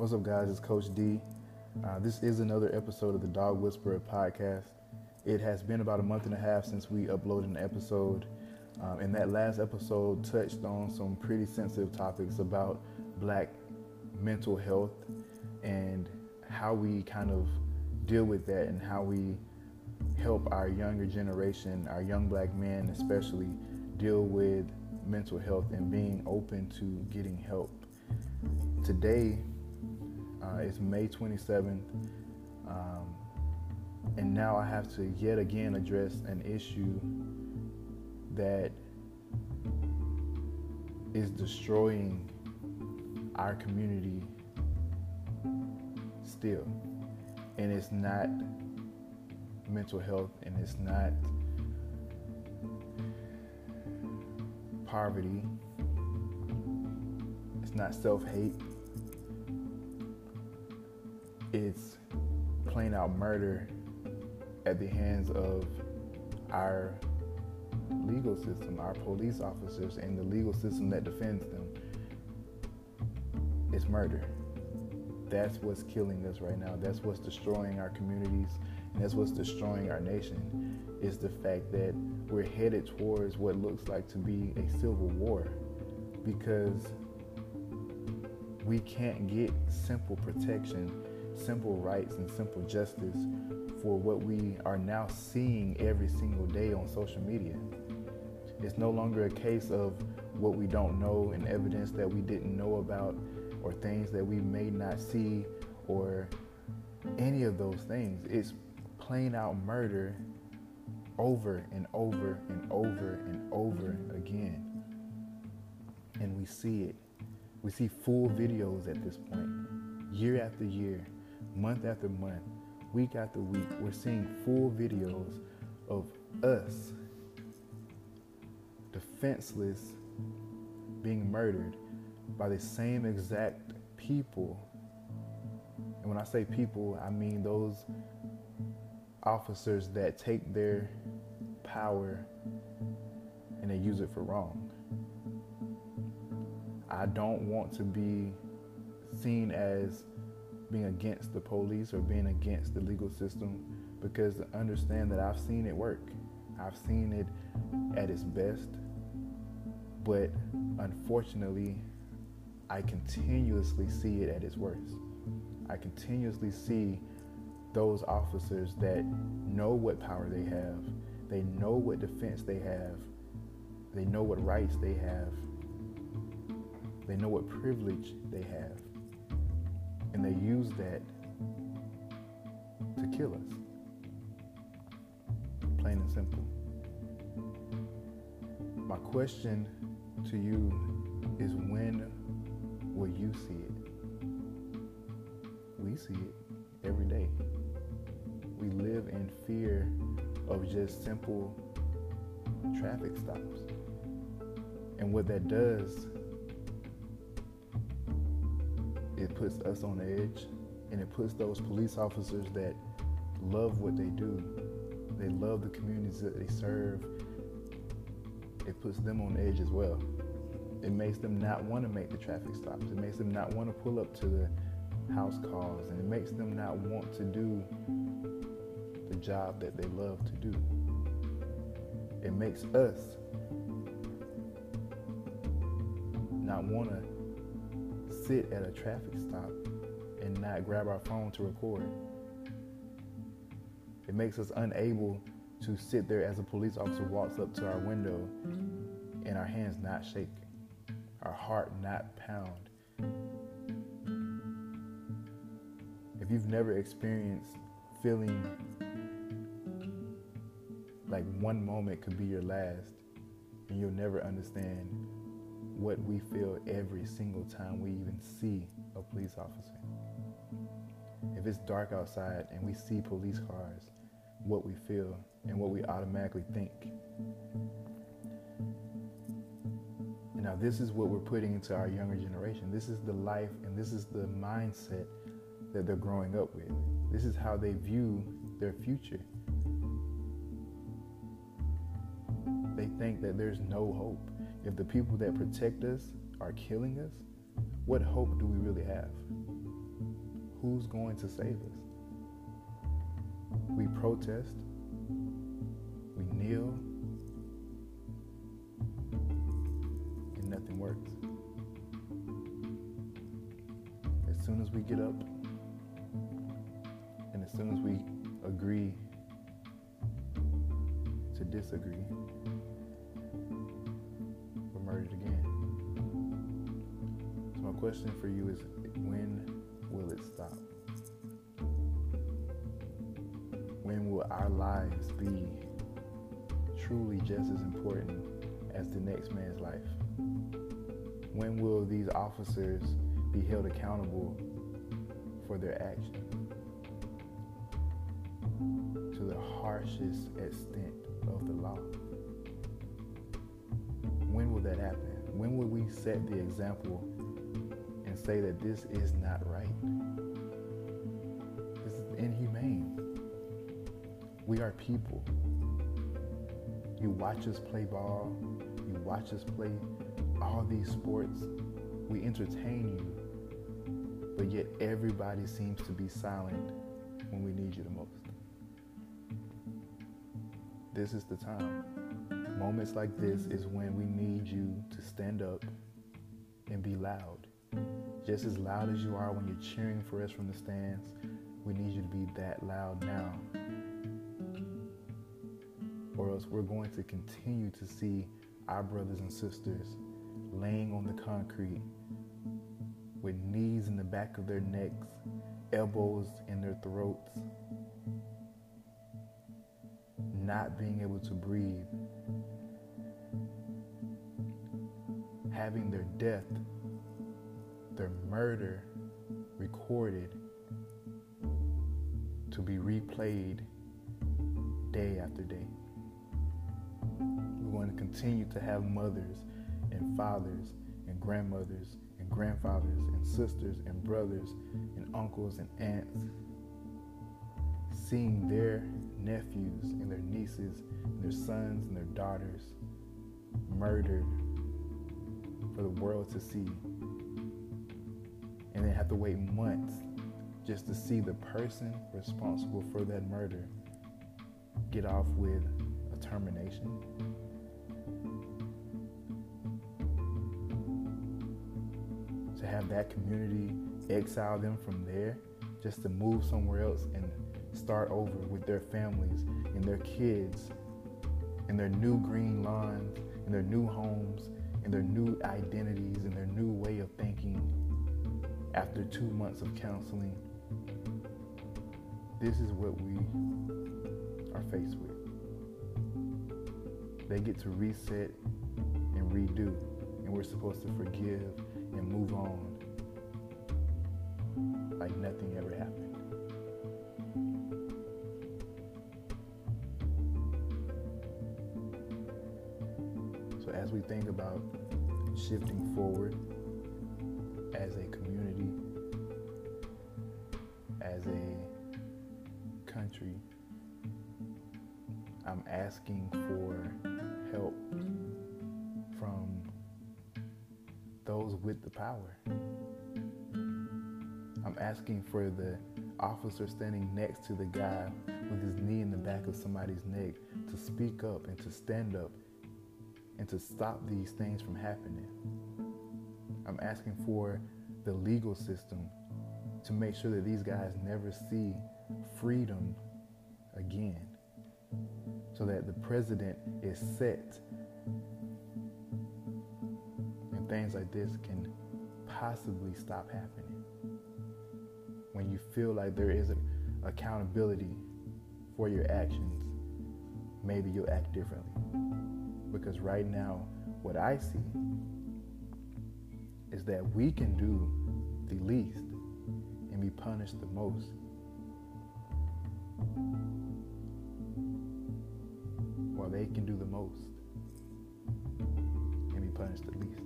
What's up, guys? It's Coach D. Uh, this is another episode of the Dog Whisperer podcast. It has been about a month and a half since we uploaded an episode, um, and that last episode touched on some pretty sensitive topics about black mental health and how we kind of deal with that and how we help our younger generation, our young black men especially, deal with mental health and being open to getting help. Today uh, is May 27th, um, and now I have to yet again address an issue that is destroying our community still. And it's not mental health and it's not poverty. It's not self hate. It's plain out murder at the hands of our legal system, our police officers, and the legal system that defends them. It's murder. That's what's killing us right now. That's what's destroying our communities, and that's what's destroying our nation. Is the fact that we're headed towards what looks like to be a civil war because we can't get simple protection, simple rights, and simple justice for what we are now seeing every single day on social media. It's no longer a case of what we don't know and evidence that we didn't know about or things that we may not see or any of those things. It's plain out murder over and over and over and over again. And we see it. We see full videos at this point, year after year, month after month, week after week. We're seeing full videos of us, defenseless, being murdered by the same exact people. And when I say people, I mean those officers that take their power and they use it for wrong. I don't want to be seen as being against the police or being against the legal system because to understand that I've seen it work. I've seen it at its best, but unfortunately, I continuously see it at its worst. I continuously see those officers that know what power they have, they know what defense they have, they know what rights they have, they know what privilege they have, use that to kill us. Plain and simple. My question to you is when will you see it? We see it every day. We live in fear of just simple traffic stops. And what that does, it puts us on edge and it puts those police officers that love what they do, they love the communities that they serve, it puts them on edge as well. It makes them not want to make the traffic stops. It makes them not want to pull up to the house calls, and it makes them not want to do the job that they love to do. It makes us not want to sit at a traffic stop and not grab our phone to record. It makes us unable to sit there as a police officer walks up to our window and our hands not shake, our heart not pound. If you've never experienced feeling like one moment could be your last, and you'll never understand what we feel every single time we even see a police officer. If it's dark outside and we see police cars, what we feel and what we automatically think. Now, this is what we're putting into our younger generation. This is the life and this is the mindset that they're growing up with. This is how they view their future. They think that there's no hope. If the people that protect us are killing us, what hope do we really have? Who's going to save us? We protest, we kneel, and nothing works. As soon as we get up, and as soon as we agree to disagree, we're murdered again. So my question for you is when will it stop? When will our lives be truly just as important as the next man's life? When will these officers be held accountable for their actions to the harshest extent of the law? When will that happen? When will we set the example say that this is not right? This is inhumane. We are people. You watch us play ball, you watch us play all these sports, we entertain you, but yet everybody seems to be silent when we need you the most. This is the time. Moments like this is when we need you to stand up and be loud. Just as loud as you are when you're cheering for us from the stands, we need you to be that loud now. Or else we're going to continue to see our brothers and sisters laying on the concrete with knees in the back of their necks, elbows in their throats, not being able to breathe, having their death, their murder recorded to be replayed day after day. We're going to continue to have mothers and fathers and grandmothers and grandfathers and sisters and brothers and uncles and aunts seeing their nephews and their nieces and their sons and their daughters murdered for the world to see and then have to wait months just to see the person responsible for that murder get off with a termination. To have that community exile them from there just to move somewhere else and start over with their families and their kids and their new green lawns and their new homes and their new identities and their new way of thinking after two months of counseling. This is what we are faced with. They get to reset and redo, and we're supposed to forgive and move on like nothing ever happened. So, as we think about shifting forward as a community, as a country, I'm asking for help from those with the power. I'm asking for the officer standing next to the guy with his knee in the back of somebody's neck to speak up and to stand up and to stop these things from happening. I'm asking for the legal system to make sure that these guys never see freedom again so that the president is set and things like this can possibly stop happening. When you feel like there is accountability for your actions, maybe you'll act differently. Because right now, what I see is that we can do the least and be punished the most. While they can do the most and be punished the least.